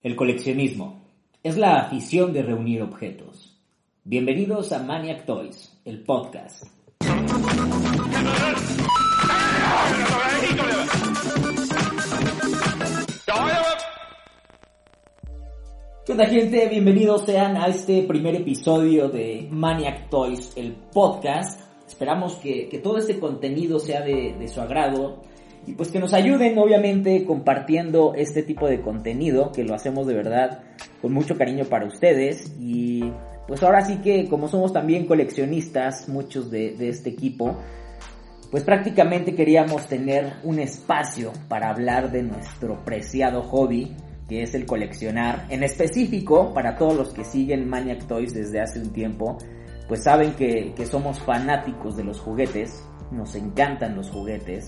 El coleccionismo es la afición de reunir objetos. Bienvenidos a Maniac Toys, el podcast. ¿Qué onda gente? Bienvenidos sean a este primer episodio de Maniac Toys, el podcast. Esperamos que, todo este contenido sea de su agrado y pues que nos ayuden obviamente compartiendo este tipo de contenido que lo hacemos de verdad con mucho cariño para ustedes. Y pues ahora sí que como somos también coleccionistas muchos de, este equipo pues prácticamente queríamos tener un espacio para hablar de nuestro preciado hobby que es el coleccionar. En específico para todos los que siguen Maniac Toys desde hace un tiempo pues saben que, que somos fanáticos de los juguetes nos encantan los juguetes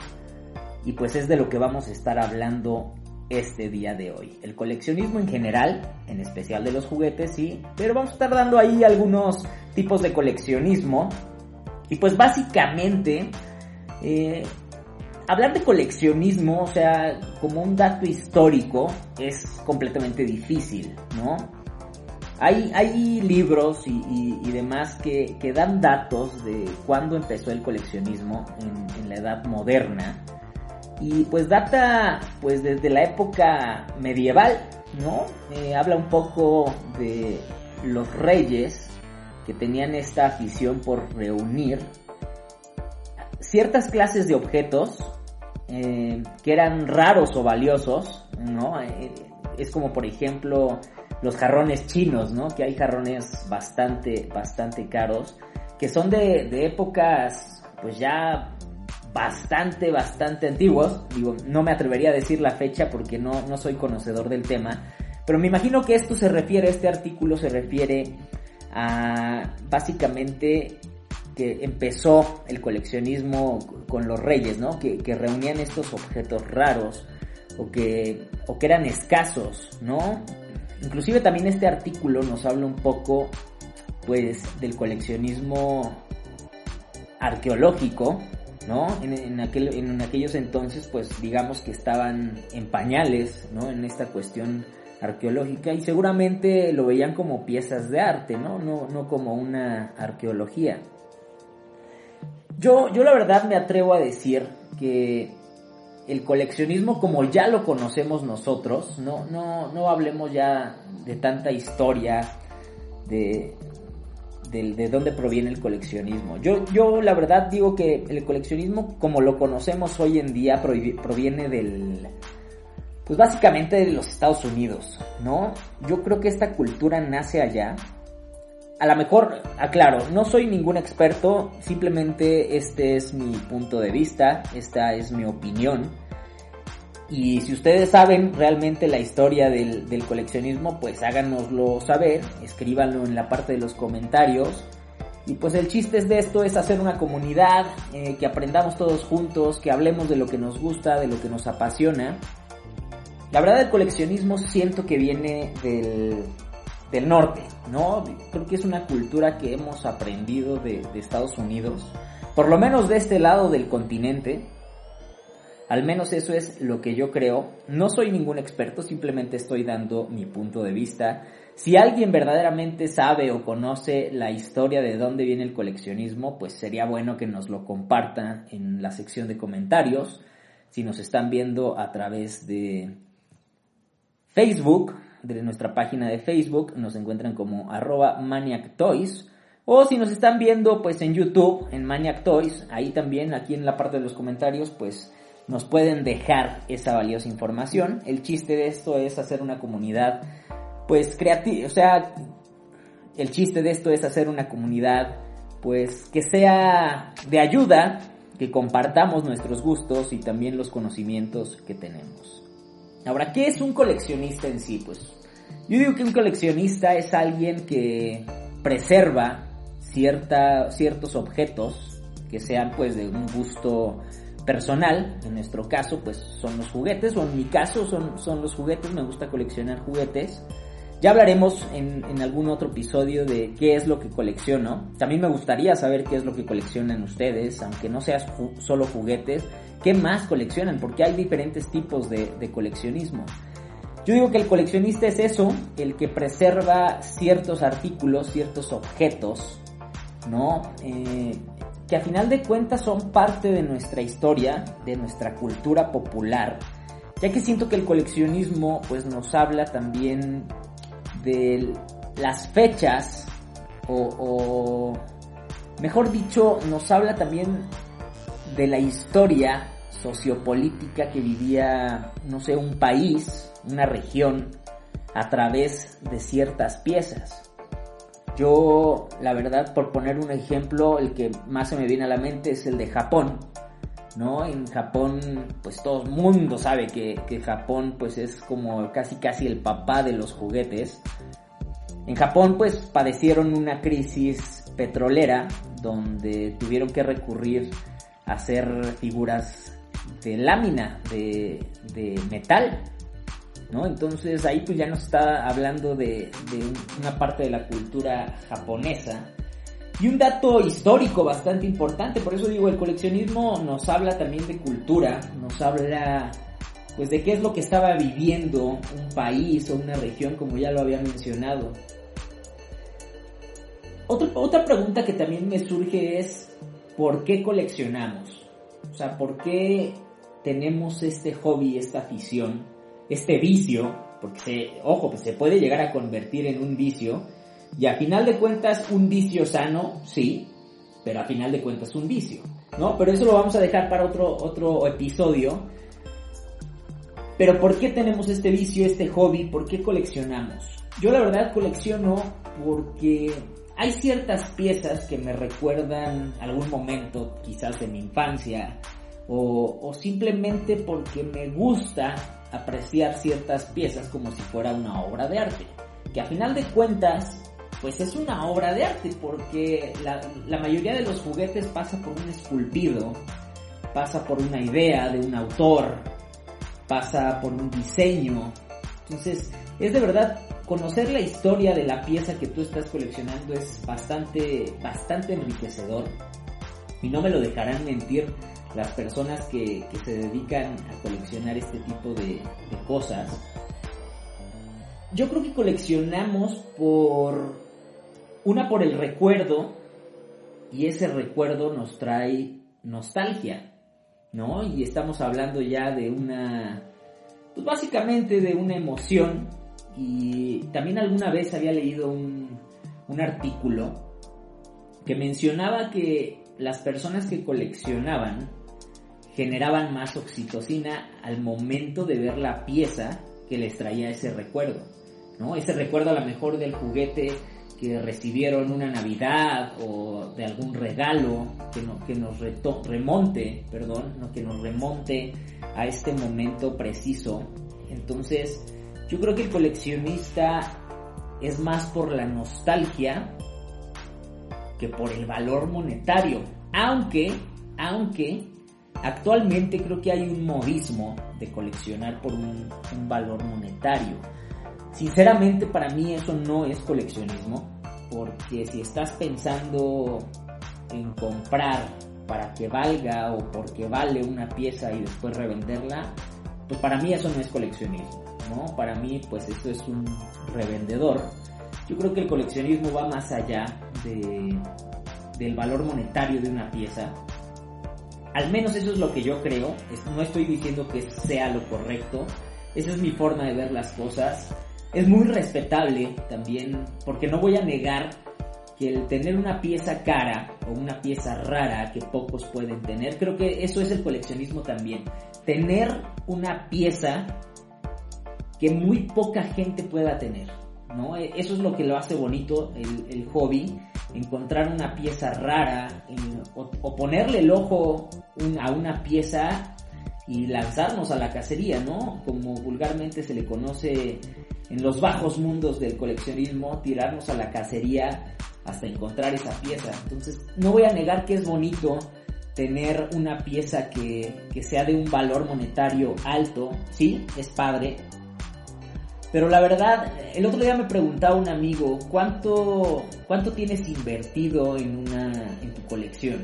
y pues es de lo que vamos a estar hablando este día de hoy. El coleccionismo en general, en especial de los juguetes, sí, pero vamos a estar dando ahí algunos tipos de coleccionismo. Y pues básicamente, eh, hablar de coleccionismo, o sea, como un dato histórico, es completamente difícil, ¿no? Hay, hay libros y, demás que, que, dan datos de cuándo empezó el coleccionismo en la edad moderna y pues data pues desde la época medieval, ¿no? Eh, habla un poco de los reyes que tenían esta afición por reunir ciertas clases de objetos eh, que eran raros o valiosos, ¿no? Eh, es como por ejemplo los jarrones chinos, ¿no? Que hay jarrones bastante, bastante caros, que son de, de épocas pues ya bastante, bastante antiguos. Digo, no me atrevería a decir la fecha porque no, no soy conocedor del tema. Pero me imagino que esto se refiere, este artículo se refiere a básicamente que empezó el coleccionismo con los reyes, ¿no? Que, que reunían estos objetos raros o que, o que eran escasos, ¿no? Inclusive también este artículo nos habla un poco, pues, del coleccionismo arqueológico, ¿no? En, aquel, en, aquellos entonces, pues digamos que estaban en pañales, ¿no? En esta cuestión arqueológica y seguramente lo veían como piezas de arte, ¿no? No, no como una arqueología. Yo, yo la verdad me atrevo a decir que el coleccionismo como ya lo conocemos nosotros, no, no, no hablemos ya de tanta historia, de, de, de, dónde proviene el coleccionismo. Yo, yo la verdad digo que el coleccionismo como lo conocemos hoy en día proviene del... Pues básicamente de los Estados Unidos, ¿no? Yo creo que esta cultura nace allá. A lo mejor, aclaro, no soy ningún experto, simplemente este es mi punto de vista, esta es mi opinión. Y si ustedes saben realmente la historia del, coleccionismo, pues háganoslo saber, escríbanlo en la parte de los comentarios. Y pues el chiste es de esto es hacer una comunidad, eh, que aprendamos todos juntos, que hablemos de lo que nos gusta, de lo que nos apasiona. La verdad el coleccionismo siento que viene del, del norte, ¿no? Creo que es una cultura que hemos aprendido de Estados Unidos, por lo menos de este lado del continente al menos eso es lo que yo creo. No soy ningún experto, simplemente estoy dando mi punto de vista. Si alguien verdaderamente sabe o conoce la historia de dónde viene el coleccionismo, pues sería bueno que nos lo comparta en la sección de comentarios. Si nos están viendo a través de Facebook, de nuestra página de Facebook, nos encuentran como arroba Maniac Toys. O si nos están viendo pues en YouTube, en Maniac Toys, ahí también, aquí en la parte de los comentarios, pues nos pueden dejar esa valiosa información. El chiste de esto es hacer una comunidad, pues creativa, o sea, el chiste de esto es hacer una comunidad, pues que sea de ayuda, que compartamos nuestros gustos y también los conocimientos que tenemos. Ahora, ¿qué es un coleccionista en sí? Pues Yo digo que un coleccionista es alguien que preserva cierta, ciertos objetos que sean pues de un gusto personal, en nuestro caso pues son los juguetes, o en mi caso son, son los juguetes, me gusta coleccionar juguetes. Ya hablaremos en, en, algún otro episodio de qué es lo que colecciono. También me gustaría saber qué es lo que coleccionan ustedes, aunque no sea solo juguetes. ¿Qué más coleccionan? Porque hay diferentes tipos de, de, coleccionismo. Yo digo que el coleccionista es eso, el que preserva ciertos artículos, ciertos objetos, ¿no? Eh, que a final de cuentas son parte de nuestra historia, de nuestra cultura popular, ya que siento que el coleccionismo pues nos habla también de las fechas o, o, mejor dicho nos habla también de la historia sociopolítica que vivía no sé un país una región a través de ciertas piezas yo la verdad por poner un ejemplo el que más se me viene a la mente es el de Japón ¿no? En Japón, pues todo el mundo sabe que, Japón pues es como casi casi el papá de los juguetes. En Japón pues padecieron una crisis petrolera donde tuvieron que recurrir a hacer figuras de lámina, de metal, ¿no? Entonces ahí pues ya nos está hablando de, de una parte de la cultura japonesa y un dato histórico bastante importante, por eso digo, el coleccionismo nos habla también de cultura, nos habla pues de qué es lo que estaba viviendo un país o una región, como ya lo había mencionado. Otra, otra pregunta que también me surge es, ¿por qué coleccionamos? O sea, ¿por qué tenemos este hobby, esta afición, este vicio? Porque, se, ojo, pues se puede llegar a convertir en un vicio y a final de cuentas, un vicio sano, sí, pero a final de cuentas un vicio, ¿no? Pero eso lo vamos a dejar para otro, otro episodio. Pero ¿por qué tenemos este vicio, este hobby? ¿Por qué coleccionamos? Yo la verdad colecciono porque hay ciertas piezas que me recuerdan algún momento quizás de mi infancia o, simplemente porque me gusta apreciar ciertas piezas como si fuera una obra de arte. Que a final de cuentas pues es una obra de arte porque la, la, mayoría de los juguetes pasa por un esculpido, pasa por una idea de un autor, pasa por un diseño. Entonces, es de verdad conocer la historia de la pieza que tú estás coleccionando es bastante, bastante enriquecedor. Y no me lo dejarán mentir las personas que, que se dedican a coleccionar este tipo de, cosas. Yo creo que coleccionamos por una por el recuerdo, y ese recuerdo nos trae nostalgia, ¿no? Y estamos hablando ya de una, pues básicamente de una emoción, y también alguna vez había leído un, un artículo que mencionaba que las personas que coleccionaban generaban más oxitocina al momento de ver la pieza que les traía ese recuerdo, ¿no? Ese recuerdo a lo mejor del juguete que recibieron una Navidad o de algún regalo que, no, que nos remonte, perdón, no, que nos remonte a este momento preciso. Entonces, yo creo que el coleccionista es más por la nostalgia que por el valor monetario. Aunque, aunque actualmente creo que hay un modismo de coleccionar por un, valor monetario. Sinceramente para mí eso no es coleccionismo, porque si estás pensando en comprar para que valga o porque vale una pieza y después revenderla, pues para mí eso no es coleccionismo, ¿no? Para mí pues esto es un revendedor. Yo creo que el coleccionismo va más allá de, del valor monetario de una pieza. Al menos eso es lo que yo creo. No estoy diciendo que sea lo correcto. Esa es mi forma de ver las cosas es muy respetable también, porque no voy a negar que el tener una pieza cara o una pieza rara que pocos pueden tener, creo que eso es el coleccionismo también. Tener una pieza que muy poca gente pueda tener, ¿no? E, eso es lo que lo hace bonito el, hobby, encontrar una pieza rara o, ponerle el ojo a una pieza y lanzarnos a la cacería, ¿no? Como vulgarmente se le conoce en los bajos mundos del coleccionismo, tirarnos a la cacería hasta encontrar esa pieza. Entonces, no voy a negar que es bonito tener una pieza que, que sea de un valor monetario alto, sí, es padre. Pero la verdad, el otro día me preguntaba un amigo, ¿cuánto, cuánto tienes invertido en, una, en tu colección?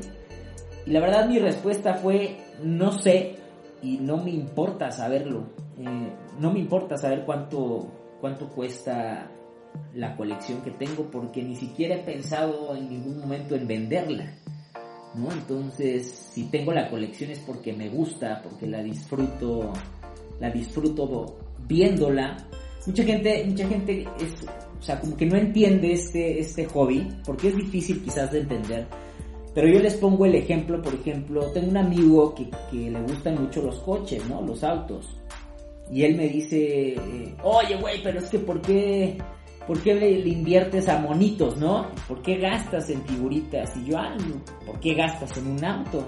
Y la verdad mi respuesta fue, no sé y no me importa saberlo. Eh, no me importa saber cuánto, cuánto cuesta la colección que tengo porque ni siquiera he pensado en ningún momento en venderla. ¿no? Entonces, si tengo la colección es porque me gusta, porque la disfruto, la disfruto viéndola. Mucha gente, mucha gente es, o sea, como que no entiende este, este hobby, porque es difícil quizás de entender pero yo les pongo el ejemplo, por ejemplo, tengo un amigo que, le gustan mucho los coches, ¿no? Los autos. Y él me dice, eh, oye, güey, pero es que ¿por qué, ¿por qué le, inviertes a monitos, no? ¿Por qué gastas en figuritas? Y yo, ah, ¿por qué gastas en un auto?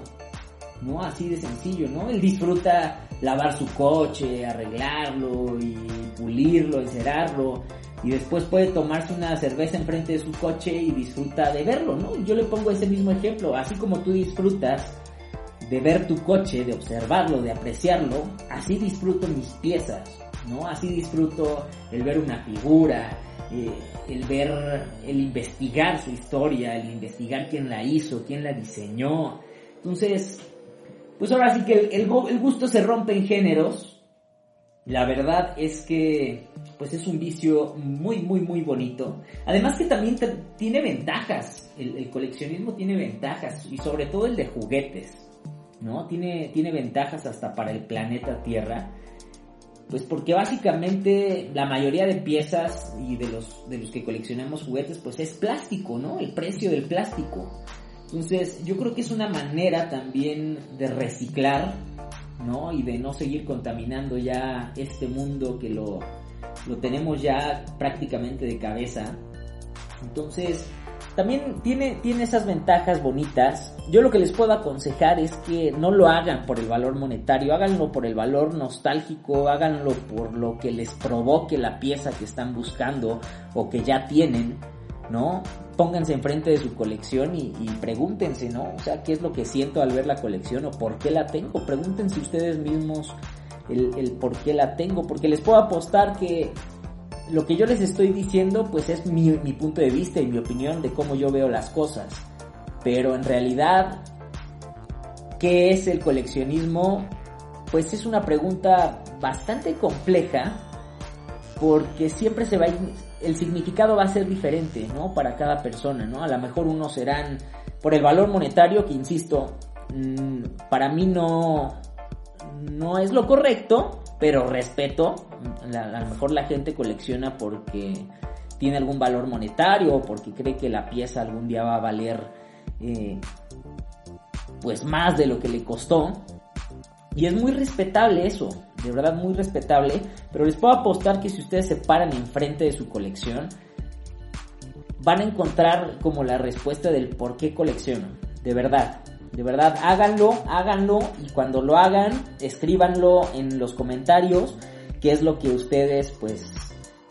¿No? Así de sencillo, ¿no? Él disfruta lavar su coche, arreglarlo y pulirlo, encerarlo y después puede tomarse una cerveza enfrente de su coche y disfruta de verlo, ¿no? Yo le pongo ese mismo ejemplo, así como tú disfrutas de ver tu coche, de observarlo, de apreciarlo, así disfruto mis piezas, ¿no? Así disfruto el ver una figura, eh, el ver, el investigar su historia, el investigar quién la hizo, quién la diseñó. Entonces, pues ahora sí que el, el gusto se rompe en géneros, la verdad es que pues es un vicio muy muy muy bonito. Además que también tiene ventajas. El, coleccionismo tiene ventajas y sobre todo el de juguetes, ¿no? Tiene tiene ventajas hasta para el planeta Tierra. Pues porque básicamente la mayoría de piezas y de los de los que coleccionamos juguetes pues es plástico, ¿no? El precio del plástico. Entonces, yo creo que es una manera también de reciclar ¿no? Y de no seguir contaminando ya este mundo que lo, lo tenemos ya prácticamente de cabeza. Entonces, también tiene, tiene esas ventajas bonitas. Yo lo que les puedo aconsejar es que no lo hagan por el valor monetario, háganlo por el valor nostálgico, háganlo por lo que les provoque la pieza que están buscando o que ya tienen, ¿no? pónganse enfrente de su colección y, pregúntense, ¿no? O sea, ¿qué es lo que siento al ver la colección o por qué la tengo? Pregúntense ustedes mismos el, por qué la tengo, porque les puedo apostar que lo que yo les estoy diciendo pues es mi, punto de vista y mi opinión de cómo yo veo las cosas. Pero en realidad, ¿qué es el coleccionismo? Pues es una pregunta bastante compleja porque siempre se va a el significado va a ser diferente, ¿no? Para cada persona, ¿no? A lo mejor unos serán por el valor monetario, que insisto, mm, para mí no, no es lo correcto, pero respeto. a lo mejor la gente colecciona porque tiene algún valor monetario o porque cree que la pieza algún día va a valer eh, pues más de lo que le costó. Y es muy respetable eso de verdad muy respetable, pero les puedo apostar que si ustedes se paran enfrente de su colección, van a encontrar como la respuesta del por qué coleccionan, de verdad. De verdad, háganlo, háganlo y cuando lo hagan, escríbanlo en los comentarios qué es lo que ustedes pues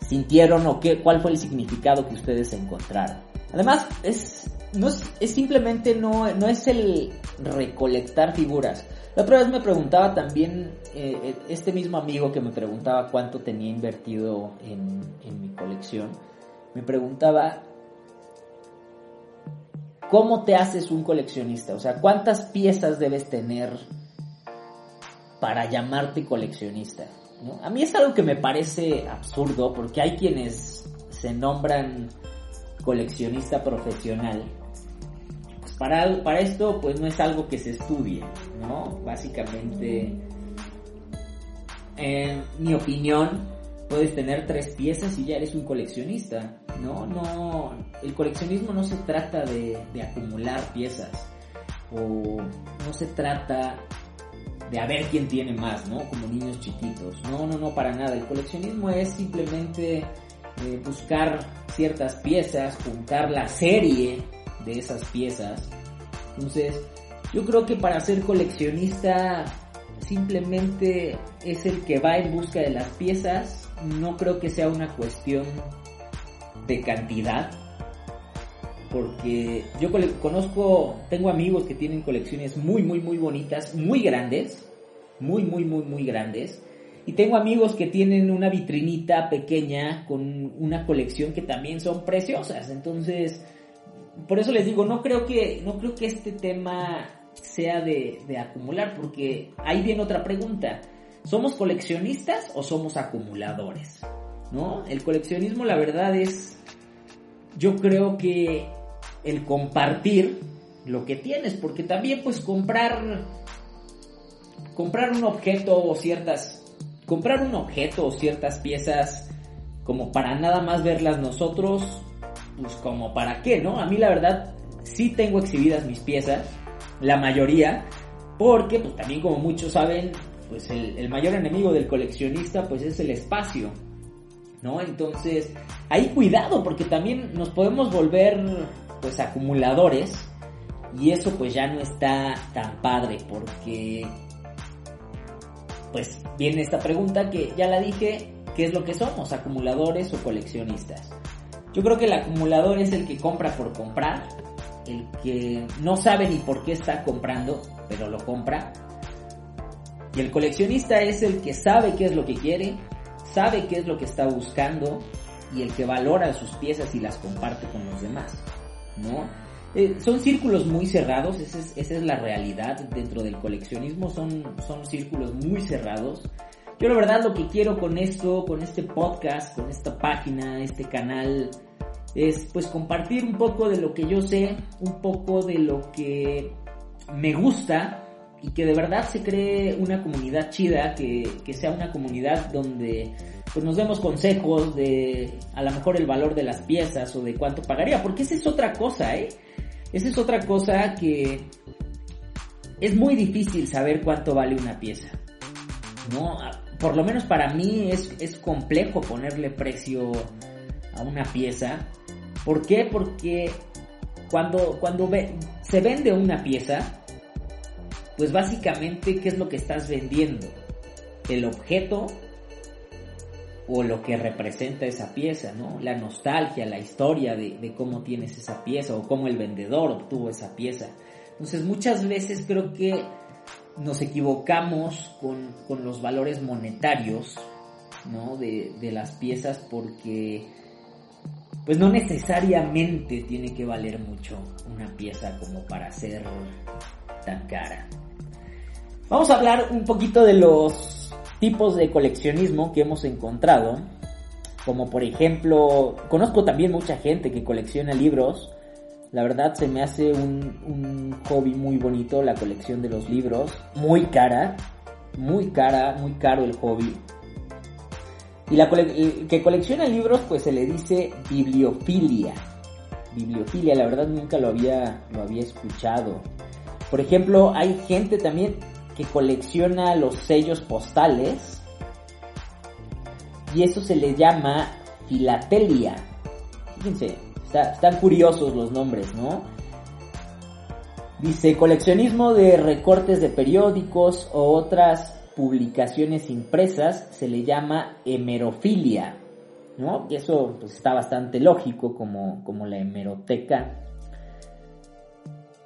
sintieron o qué, cuál fue el significado que ustedes encontraron. Además, es, no es, es simplemente no, no es el recolectar figuras. La otra vez me preguntaba también, eh, eh, este mismo amigo que me preguntaba cuánto tenía invertido en, en mi colección, me preguntaba, ¿cómo te haces un coleccionista? O sea, ¿cuántas piezas debes tener para llamarte coleccionista? A mí es algo que me parece absurdo porque hay quienes se nombran coleccionista profesional para, para esto pues no es algo que se estudie, ¿no? Básicamente, en mi opinión, puedes tener tres piezas y ya eres un coleccionista, ¿no? No, el coleccionismo no se trata de, acumular piezas o no se trata de a ver quién tiene más, ¿no? Como niños chiquitos. No, no, no, para nada. El coleccionismo es simplemente eh, buscar ciertas piezas, juntar la serie esas piezas. Entonces, yo creo que para ser coleccionista simplemente es el que va en busca de las piezas. No creo que sea una cuestión de cantidad. Porque yo conozco, tengo amigos que tienen colecciones muy, muy, muy bonitas, muy grandes. Muy, muy, muy, muy grandes. Y tengo amigos que tienen una vitrinita pequeña con una colección que también son preciosas. Entonces, por eso les digo, no creo que, no creo que este tema sea de, de acumular, porque ahí viene otra pregunta. ¿Somos coleccionistas o somos acumuladores? ¿No? El coleccionismo, la verdad es, yo creo que el compartir lo que tienes, porque también pues comprar, comprar un objeto o ciertas, comprar un objeto o ciertas piezas como para nada más verlas nosotros, pues como para qué, ¿no? A mí la verdad sí tengo exhibidas mis piezas, la mayoría, porque pues también como muchos saben, pues el, mayor enemigo del coleccionista pues es el espacio, ¿no? Entonces, hay cuidado porque también nos podemos volver pues acumuladores y eso pues ya no está tan padre porque pues viene esta pregunta que ya la dije, ¿qué es lo que somos? ¿Acumuladores o coleccionistas? Yo creo que el acumulador es el que compra por comprar, el que no sabe ni por qué está comprando, pero lo compra. Y el coleccionista es el que sabe qué es lo que quiere, sabe qué es lo que está buscando y el que valora sus piezas y las comparte con los demás, ¿no? Eh, son círculos muy cerrados, esa es, esa es, la realidad dentro del coleccionismo, son, son círculos muy cerrados. Yo la verdad lo que quiero con esto, con este podcast, con esta página, este canal, es pues compartir un poco de lo que yo sé, un poco de lo que me gusta y que de verdad se cree una comunidad chida, que, sea una comunidad donde pues nos demos consejos de a lo mejor el valor de las piezas o de cuánto pagaría, porque esa es otra cosa, ¿eh? Esa es otra cosa que es muy difícil saber cuánto vale una pieza, ¿no? Por lo menos para mí es, es complejo ponerle precio a una pieza ¿Por qué? Porque cuando, cuando se vende una pieza, pues básicamente, ¿qué es lo que estás vendiendo? El objeto o lo que representa esa pieza, ¿no? La nostalgia, la historia de, cómo tienes esa pieza o cómo el vendedor obtuvo esa pieza. Entonces muchas veces creo que nos equivocamos con, los valores monetarios, ¿no? De, de las piezas porque pues no necesariamente tiene que valer mucho una pieza como para ser tan cara. Vamos a hablar un poquito de los tipos de coleccionismo que hemos encontrado. Como por ejemplo, conozco también mucha gente que colecciona libros. La verdad se me hace un, un hobby muy bonito la colección de los libros. Muy cara, muy cara, muy caro el hobby. Y la que colecciona libros, pues se le dice bibliofilia. Bibliofilia, la verdad nunca lo había, lo había escuchado. Por ejemplo, hay gente también que colecciona los sellos postales. Y eso se le llama filatelia. Fíjense, están curiosos los nombres, ¿no? Dice coleccionismo de recortes de periódicos o otras publicaciones impresas se le llama hemerofilia, ¿no? Y eso pues, está bastante lógico como, como la hemeroteca.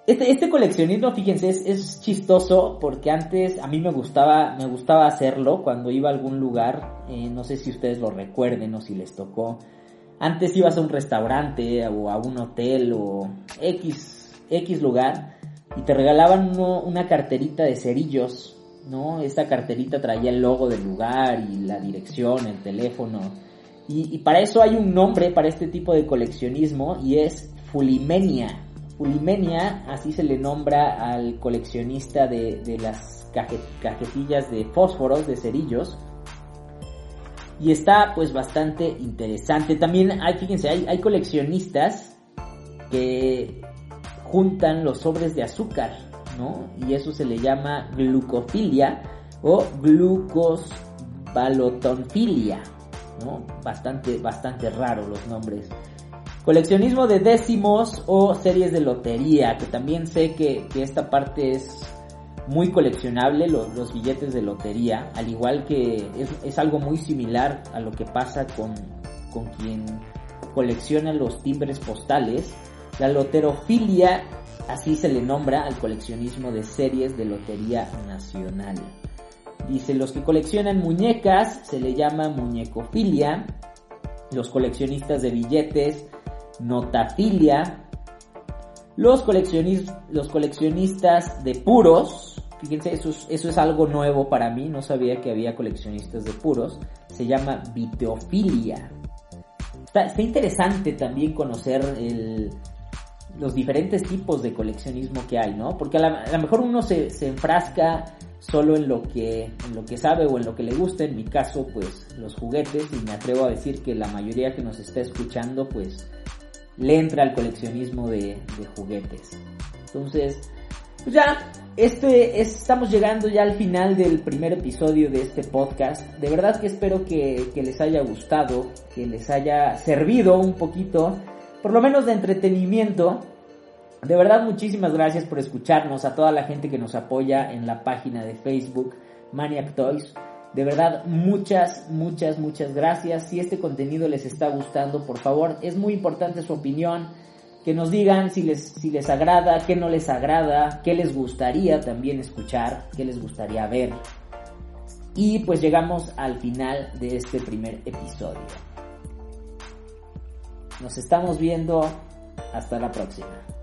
Este, este coleccionismo, fíjense, es, chistoso porque antes a mí me gustaba, me gustaba hacerlo cuando iba a algún lugar, eh, no sé si ustedes lo recuerden o si les tocó. Antes ibas a un restaurante o a un hotel o X, X lugar y te regalaban una carterita de cerillos ¿no? Esta carterita traía el logo del lugar y la dirección, el teléfono. Y, para eso hay un nombre para este tipo de coleccionismo y es Fulimenia. Fulimenia, así se le nombra al coleccionista de, las cajetillas de fósforos, de cerillos. Y está pues bastante interesante. También hay, fíjense, hay, hay coleccionistas que juntan los sobres de azúcar y eso se le llama glucofilia o glucosbalotonfilia, ¿no? Bastante, bastante raro los nombres. Coleccionismo de décimos o series de lotería, que también sé que, esta parte es muy coleccionable los billetes de lotería, al igual que es, algo muy similar a lo que pasa con, con quien colecciona los timbres postales. La loterofilia, así se le nombra al coleccionismo de series de lotería nacional. Dice, los que coleccionan muñecas se le llama muñecofilia, los coleccionistas de billetes, notafilia, los, los coleccionistas de puros, fíjense, eso es, algo nuevo para mí, no sabía que había coleccionistas de puros, se llama viteofilia. Está, interesante también conocer los diferentes tipos de coleccionismo que hay, ¿no? Porque a lo mejor uno se, enfrasca solo en lo que en lo que sabe o en lo que le gusta en mi caso pues los juguetes y me atrevo a decir que la mayoría que nos está escuchando pues le entra al coleccionismo de, juguetes. Entonces, pues ya, este, estamos llegando ya al final del primer episodio de este podcast. De verdad que espero que, que les haya gustado, que les haya servido un poquito, por lo menos de entretenimiento. De verdad, muchísimas gracias por escucharnos, a toda la gente que nos apoya en la página de Facebook Maniac Toys. De verdad, muchas, muchas, muchas gracias. Si este contenido les está gustando, por favor, es muy importante su opinión. Que nos digan si les, si les agrada, qué no les agrada, qué les gustaría también escuchar, qué les gustaría ver. Y pues llegamos al final de este primer episodio. Nos estamos viendo. Hasta la próxima.